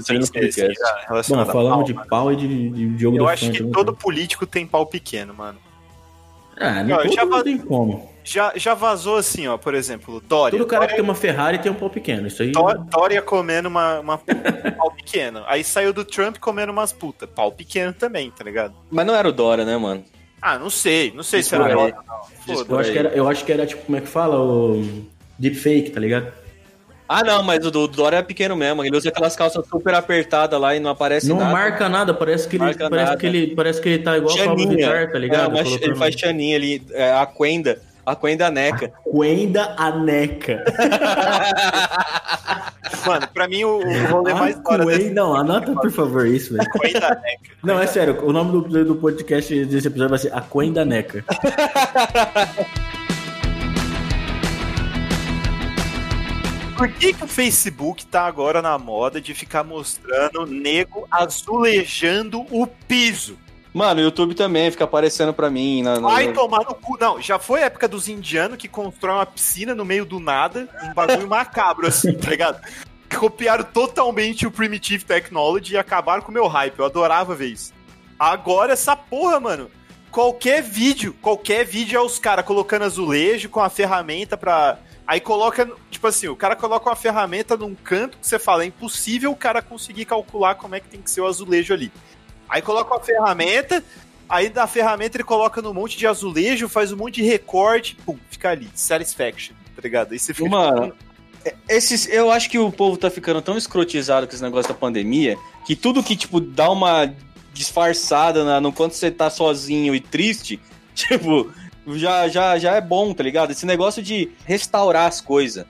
relacionado Bom, a falamos pau, de mano. pau e de, de jogo Eu do acho que todo político tem pau pequeno, mano. Ah, Não, já não tem como. Já, já vazou assim, ó, por exemplo, Dória. Todo cara que Dória, tem uma Ferrari tem um pau pequeno. Isso aí. Dó- Dória comendo uma, uma um pau pequeno. Aí saiu do Trump comendo umas putas. Pau pequeno também, tá ligado? Mas não era o Dora, né, mano? Ah, não sei. Não sei se era. Dória ou não. eu, acho que era, eu acho que era, tipo, como é que fala? O deepfake, tá ligado? Ah, não, mas o do Dora é pequeno mesmo. Ele usa aquelas calças super apertadas lá e não aparece não nada. marca nada, parece que ele, Marca parece nada. que ele, parece que ele tá igual o Pablo Chaninha. Vittar, tá ligado? É, mas ele faz chaninha ali, é, a Quenda. A Quenda Neca. Quenda a neca. Mano, pra mim o, o rolê mais fora desse Quenda- Não, anota por favor isso, velho. Queen da Neca. Não, é sério, o nome do, do podcast desse episódio vai ser A Quenda Neca. Por que, que o Facebook tá agora na moda de ficar mostrando nego azulejando o piso? Mano, o YouTube também fica aparecendo pra mim. Na, na- Vai tomar no cu. Não, já foi a época dos indianos que constroem uma piscina no meio do nada, um bagulho macabro assim, tá ligado? Copiaram totalmente o Primitive Technology e acabaram com o meu hype. Eu adorava ver isso. Agora essa porra, mano. Qualquer vídeo, qualquer vídeo é os caras colocando azulejo com a ferramenta pra. Aí coloca, tipo assim, o cara coloca uma ferramenta num canto que você fala, é impossível o cara conseguir calcular como é que tem que ser o azulejo ali. Aí coloca uma ferramenta, aí da ferramenta ele coloca num monte de azulejo, faz um monte de recorte, pum, fica ali, satisfaction, tá ligado? Aí você fica Mano, esses, eu acho que o povo tá ficando tão escrotizado com esse negócio da pandemia que tudo que, tipo, dá uma disfarçada na, no quanto você tá sozinho e triste, tipo, já, já, já é bom, tá ligado? Esse negócio de restaurar as coisas.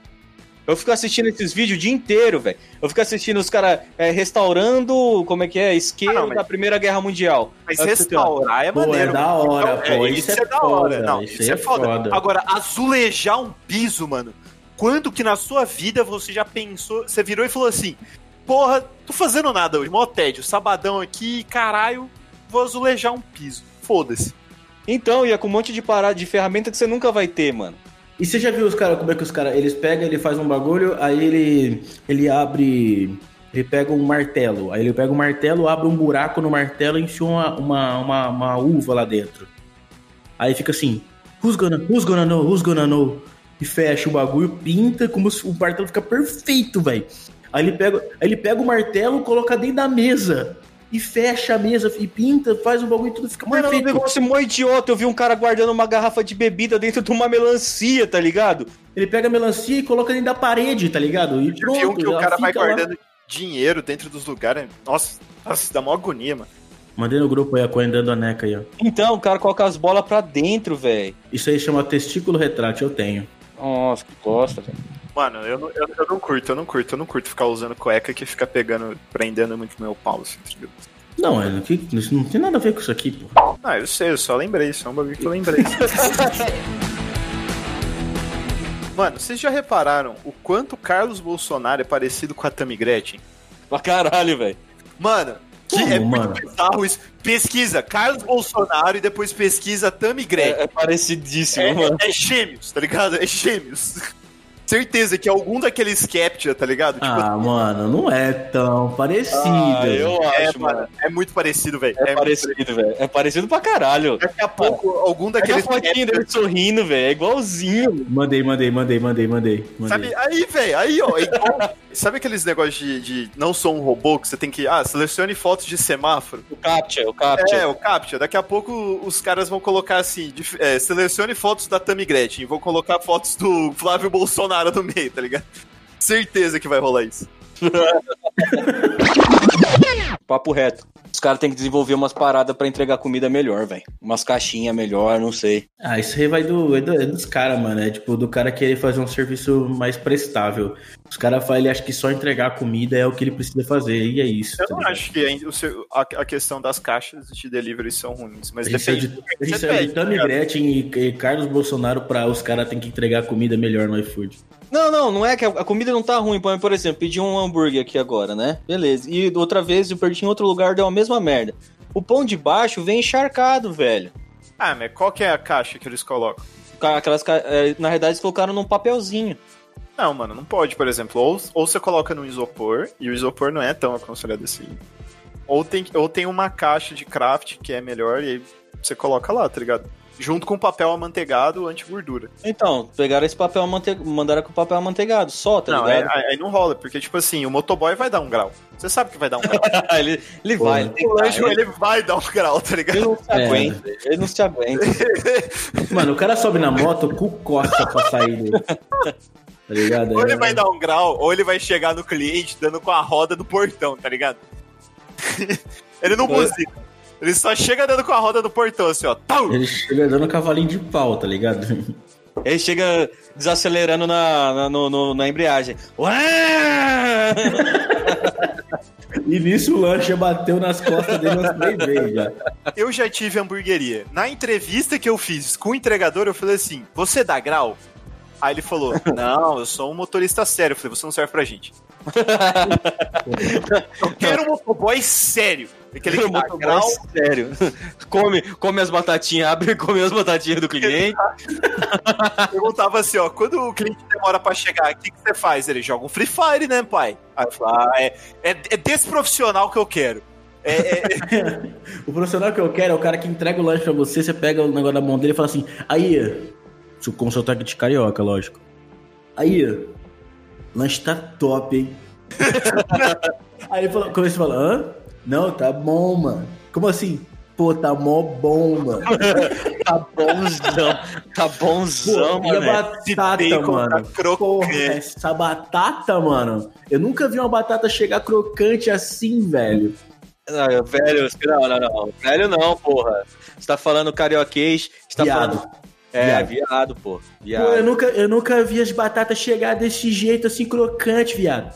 Eu fico assistindo esses vídeos o dia inteiro, velho. Eu fico assistindo os caras restaurando, como é que é? Isqueiro Ah, não, mas- da Primeira Guerra Mundial. Mas restaurar é Pô, é maneiro. da hora, Então, pô. é, Isso, isso é, é da foda. hora. Não, isso, isso é é foda. foda. Agora, azulejar um piso, mano. Quando que na sua vida você já pensou, você virou e falou assim: Porra, tô fazendo nada hoje, mó tédio, sabadão aqui, caralho, vou azulejar um piso. Foda-se. Então, e é com um monte de parada de ferramenta que você nunca vai ter, mano. E você já viu os caras, como é que os caras, eles pegam, ele faz um bagulho, aí ele, ele abre, ele pega um martelo, aí ele pega um martelo, abre um buraco no martelo e enfia uma, uma, uma, uma uva lá dentro. Aí fica assim, who's gonna, who's gonna know, who's gonna know? E fecha o bagulho, pinta, como se o martelo fica perfeito, velho. Aí ele pega, aí ele pega o martelo, coloca dentro da mesa. E fecha a mesa e pinta, faz o bagulho e tudo fica Mano, é um perfeito. negócio mó idiota. Eu vi um cara guardando uma garrafa de bebida dentro de uma melancia, tá ligado? Ele pega a melancia e coloca dentro da parede, tá ligado? E Eu pronto. vi um que o cara vai fica lá. guardando dinheiro dentro dos lugares. Nossa, nossa, dá mó agonia, mano. Mandei no grupo aí a coisa dando a neca aí, ó. Então, o cara coloca as bolas pra dentro, velho. Isso aí chama testículo retrátil, eu tenho. Nossa, que bosta, velho. Mano, eu não, eu, eu não curto, eu não curto, eu não curto ficar usando cueca que fica pegando, prendendo muito meu pau, assim, entendeu? Não, é, que- isso não tem nada a ver com isso aqui, pô. Ah, eu sei, eu só lembrei, isso é um bagulho que eu lembrei. Mano, vocês já repararam o quanto Carlos Bolsonaro é parecido com a Tammy Gretchen? Pra caralho, velho. Mano, que Como, é muito mano? bizarro isso. Pesquisa Carlos Bolsonaro e depois pesquisa Tammy Gretchen. É, é parecidíssimo, É, mano. é gêmeos, tá ligado? É gêmeos. Certeza que é algum daqueles Captcha, tá ligado? Tipo, Ah, mano, não é tão parecido. Ah, eu é, acho, mano. mano, é muito parecido, velho. É, É muito parecido, velho. É parecido pra caralho. Daqui a pouco, algum Aquela daqueles fotinha dele sorrindo, velho. É igualzinho. Mandei, mandei, mandei, mandei, mandei. Sabe, aí, velho, aí, ó. igual- sabe aqueles negócios de, de não sou um robô que você tem que. Ah, selecione fotos de semáforo? O Captcha, o Captcha. É, o Captcha. Daqui a pouco os caras vão colocar assim: dif- é, selecione fotos da Tammy Gretchen. Vão colocar fotos do Flávio Bolsonaro no meio, tá ligado? Certeza que vai rolar isso. Papo reto. Os caras têm que desenvolver umas paradas pra entregar comida melhor, velho. Umas caixinhas melhor, não sei. Ah, isso aí vai do, é do- é dos caras, mano. É tipo, do cara querer fazer um serviço mais prestável. Os caras falam, ele acha que só entregar a comida é o que ele precisa fazer, e é isso. Eu tá não ligado? acho que seu- a, a questão das caixas de delivery são ruins, mas A gente saiu depende. de, a gente saiu de cara. Gretchen e, e Carlos Bolsonaro pra os caras terem que entregar comida melhor no iFood. Não, não, não é que a, comida não tá ruim. Por exemplo, pedi um hambúrguer aqui agora, né? Beleza. E outra vez eu perdi em outro lugar, deu a mesma merda. O pão de baixo vem encharcado, velho. Ah, mas qual que é a caixa que eles colocam? Ca- Aquelas, é, na verdade, eles colocaram num papelzinho. Não, mano, não pode, por exemplo. Ou, ou você coloca no isopor, e o isopor não é tão aconselhado assim. Ou tem, ou tem uma caixa de craft que é melhor, e aí você coloca lá, tá ligado? Junto com papel amanteigado anti-gordura. Então, pegaram esse papel amante... mandaram com o papel amanteigado, só, tá não, aí, ligado? aí não rola, porque, tipo assim, o motoboy vai dar um grau. Você sabe que vai dar um grau. ele ele vai, ele o lanche, dar, ele, ele vai dar um grau, tá ele ligado? não se É. aguenta, ele não se aguenta. Mano, o cara sobe na moto com costa pra sair dele. Tá ligado? Ou ele É- vai dar um grau, ou ele vai chegar no cliente dando com a roda do portão, tá ligado? ele não Foi. buzina. Ele só chega dando com a roda do portão, assim, ó. Tau! Ele chega dando cavalinho de pau, tá ligado? Ele chega desacelerando na, na, no- no- na embreagem. Ué! E nisso o lanche bateu nas costas dele umas três vezes já. Eu já tive hamburgueria. Na entrevista que eu fiz com o entregador, eu falei assim: Você dá grau? Aí ele falou: Não, eu sou um motorista sério. Eu falei: Você não serve pra gente. eu quero um motoboy sério. Aquele que dá Motoboy grau. sério. Come, come as batatinhas, abre e come as batatinhas do cliente. Perguntava assim: Ó, quando o cliente demora pra chegar, o que, que você faz? Ele joga um Free Fire, né, pai? Aí eu falei: Ah, é, é, é desse profissional que eu quero. É, é- O profissional que eu quero é o cara que entrega o lanche pra você, você pega o negócio da mão dele e fala assim, aí, com sotaque de carioca, lógico. Aí, lanche tá top, hein? aí ele fala, começa a falar, hã? Não, tá bom, mano. Como assim? Pô, tá mó bom, mano. Tá bonzão. Tá bonzão, Pô, e a mano. batata, bacon tá mano? Porra, crocante. essa batata, mano. Eu nunca vi uma batata chegar crocante assim, velho. Não, velho, não, não, não. Velho não, porra. Você tá falando carioquês, você tá Viado. falando. É, Viado. viado, pô. Pô, Viado. eu nunca, eu nunca vi as batatas chegar desse jeito assim crocante, viado.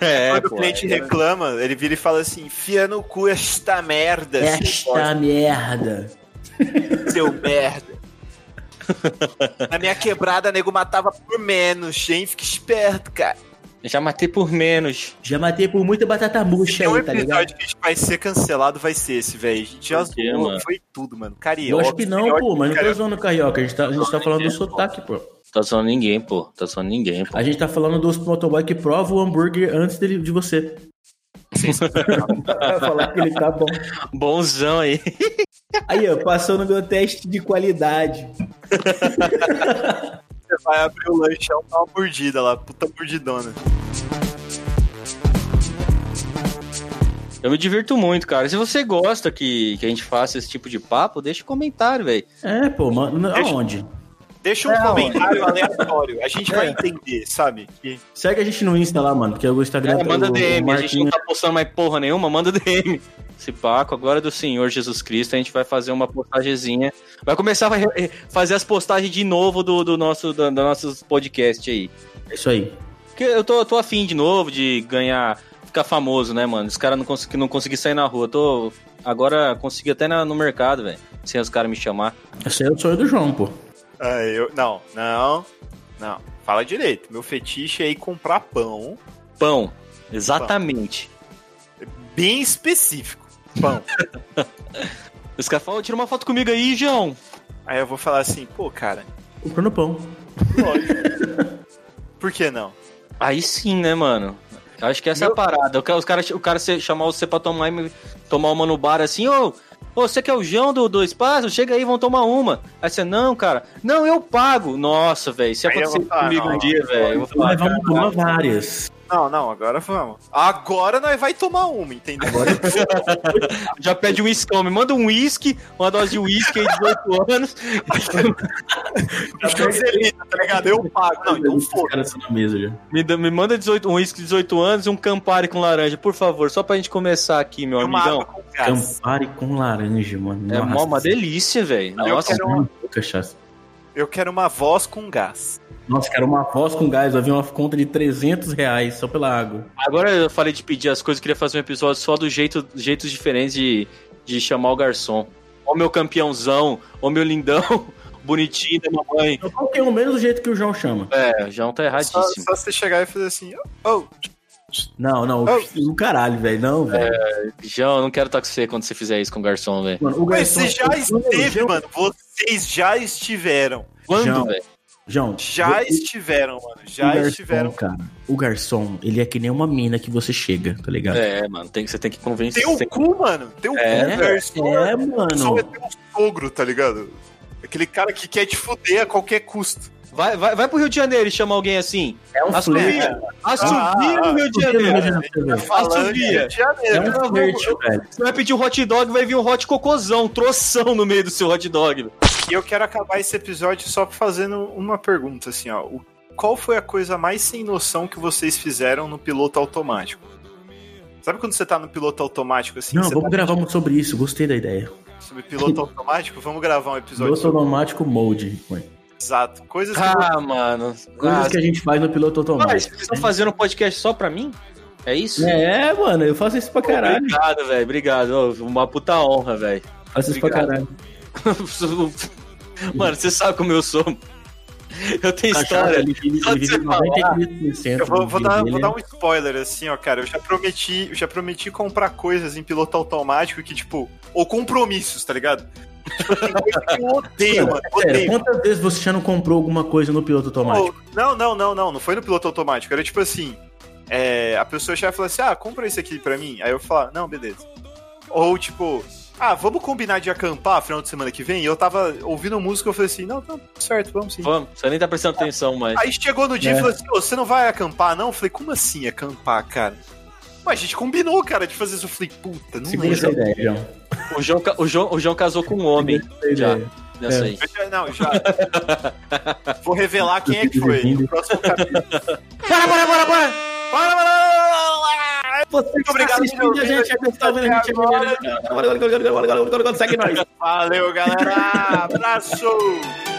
É, Quando pô, o cliente é. reclama, ele vira e fala assim: Fia no cu esta merda, Esta merda. seu merda. Na minha quebrada, nego matava por menos, hein? Fica esperto, cara. Já matei por menos. Já matei por muita batata murcha aí, tá ligado? episódio que a gente vai ser cancelado, vai ser esse, velho. A gente já zoou, foi tudo, mano. Eu Carioca. acho que não, pô, mas não tô zoando o carioca. A gente tá, a gente tá falando do sotaque, pô. Tá zoando ninguém, pô. Tá zoando ninguém, pô. A gente tá falando dos motoboy que prova o hambúrguer antes dele, de você. Vai falar que ele tá bom. Bonzão aí. Aí, ó, passou no meu teste de qualidade. Você vai abrir o lanchão, dá uma mordida lá, puta mordidona. Eu me divirto muito, cara. Se você gosta que, que a gente faça esse tipo de papo, deixa um comentário, velho. É, pô, mano. Aonde? Deixa um É, comentário aleatório. A gente vai entender, sabe? Que- Segue a gente no Insta lá, mano, porque o Instagram É, manda o- o DM, a gente não tá postando mais porra nenhuma, manda DM. Esse Paco, agora é do Senhor Jesus Cristo, a gente vai fazer uma postagemzinha. Vai começar a fazer as postagens de novo do, do nosso do, do nossos podcast aí. É isso aí. Porque eu tô, tô afim de novo de ganhar, ficar famoso, né, mano? Os caras não conseguem não consegui sair na rua. Tô agora consegui até na- no mercado, velho. Sem os caras me chamar. Esse aí é o sonho do João, pô. Ah, eu... Não, não, não. Fala direito. Meu fetiche é ir comprar pão Pão, exatamente. bem específico. Pão. Os caras falam, tira uma foto comigo aí, João. Aí eu vou falar assim, pô, cara, Comprando pão. lógico. Por que não? Aí sim, né, mano? Eu acho que essa é a parada. O cara, os cara, o cara se- chamar você pra tomar, tomar uma no bar assim, ô, ô, você que é o João do, do espaço? Chega aí, vamos tomar uma. Aí você, não, cara, não, eu pago. Nossa, velho, se acontecer comigo não, um dia, velho, Mas vamos tomar várias. Não, não, agora vamos. Agora nós vai tomar uma, entendeu? já pede um uiscão, me manda um uísque, uma dose de uísque aí de 18 anos. Joselito, tá ligado? Eu pago. Não, então Os foda. caras estão na mesa já. Me, me manda 18, um uísque de 18 anos e um Campari com laranja, por favor, só pra gente começar aqui, meu amigão. com. Campari com laranja, mano. É Nossa, uma delícia, velho. Eu Nossa, quero uma- cachaça. Eu quero uma voz com gás. Nossa, cara, uma voz com gás, vai vir uma conta de 300 reais só pela água. Agora eu falei de pedir as coisas, eu queria fazer um episódio só do jeito, jeitos diferentes de, de chamar o garçom. Ó meu campeãozão, ó meu lindão, bonitinho da mamãe. Eu qualquer um menos do jeito que o João chama. É, João tá Só, erradíssimo. só você chegar e fazer assim, oh, Não, não, Oh. o caralho, velho. Não, velho. João, eu não quero estar com você quando você fizer isso com o garçom, velho. O mas garçom. você já o- esteve, João- mano. Vocês já estiveram. Quando, João, velho? João, Já o- estiveram, mano. o Já garçom, estiveram. cara. O garçom, ele é que nem uma mina que você chega, tá ligado? É, mano, tem, você tem que convencer. Tem o cu, mano. Tem o É, cu, garçom. É, mano. é ter um sogro, tá ligado? Aquele cara que quer te fuder a qualquer custo. Vai, vai, vai pro Rio de Janeiro e chama alguém assim. É um Assovia. Assovia Ah, no Rio de Janeiro. Falando Assovia. de Rio de Janeiro. É um flerte, velho. Você vai pedir um hot dog, vai vir um hot cocôzão, troção no meio do seu hot dog. E eu quero acabar esse episódio só fazendo uma pergunta, assim, ó. O- Qual foi a coisa mais sem noção que vocês fizeram no piloto automático? Sabe quando você tá no piloto automático, assim? Não, vamos tá gravar muito sobre isso. Gostei da ideia. sobre piloto automático? Vamos gravar um episódio Piloto sobre automático mode. ué. Exato. Coisas que Ah, mano. Coisas Ah, que a gente faz no piloto Mas automático. vocês estão fazendo um podcast só pra mim? É isso? É, mano, eu faço isso pra caralho. Obrigado, velho. Obrigado. Uma puta honra, velho. Faço isso pra caralho. Mano, você sabe como eu sou. Eu tenho história. ele vive, Só ele de vive você falar. 93% Eu vou, vou dar, vou dar um spoiler, assim, ó, cara. Eu já prometi, eu já prometi comprar coisas em piloto automático que, tipo, ou compromissos, tá ligado? Tipo, tem coisa que eu odeio, mano. Sério, quantas vezes você já não comprou alguma coisa no piloto automático? Não, não, não, não. Não foi no piloto automático. Era tipo assim: é, a pessoa já falou assim: ah, compra isso aqui pra mim. Aí eu falo, não, beleza. Ou tipo, ah, vamos combinar de acampar final de semana que vem? E eu tava ouvindo música, eu falei assim: não, não, certo, vamos sim. Vamos, você nem tá prestando atenção mais. Aí chegou no dia É. e falou assim: "Ô, você não vai acampar, não? Eu falei, como assim acampar, cara? Ué, a gente combinou, cara, de fazer isso. Eu falei, puta, não Segura essa lembro. ideia, João. O João, o, João, o João casou com um homem já, nessa É. aí. Já- Não, já. Vou revelar quem é que foi. No próximo capítulo. Bora, bora, bora, bora! Você que Muito obrigado tá por a gente, tá vendo a gente até Segue nós. Valeu, galera. Abraço!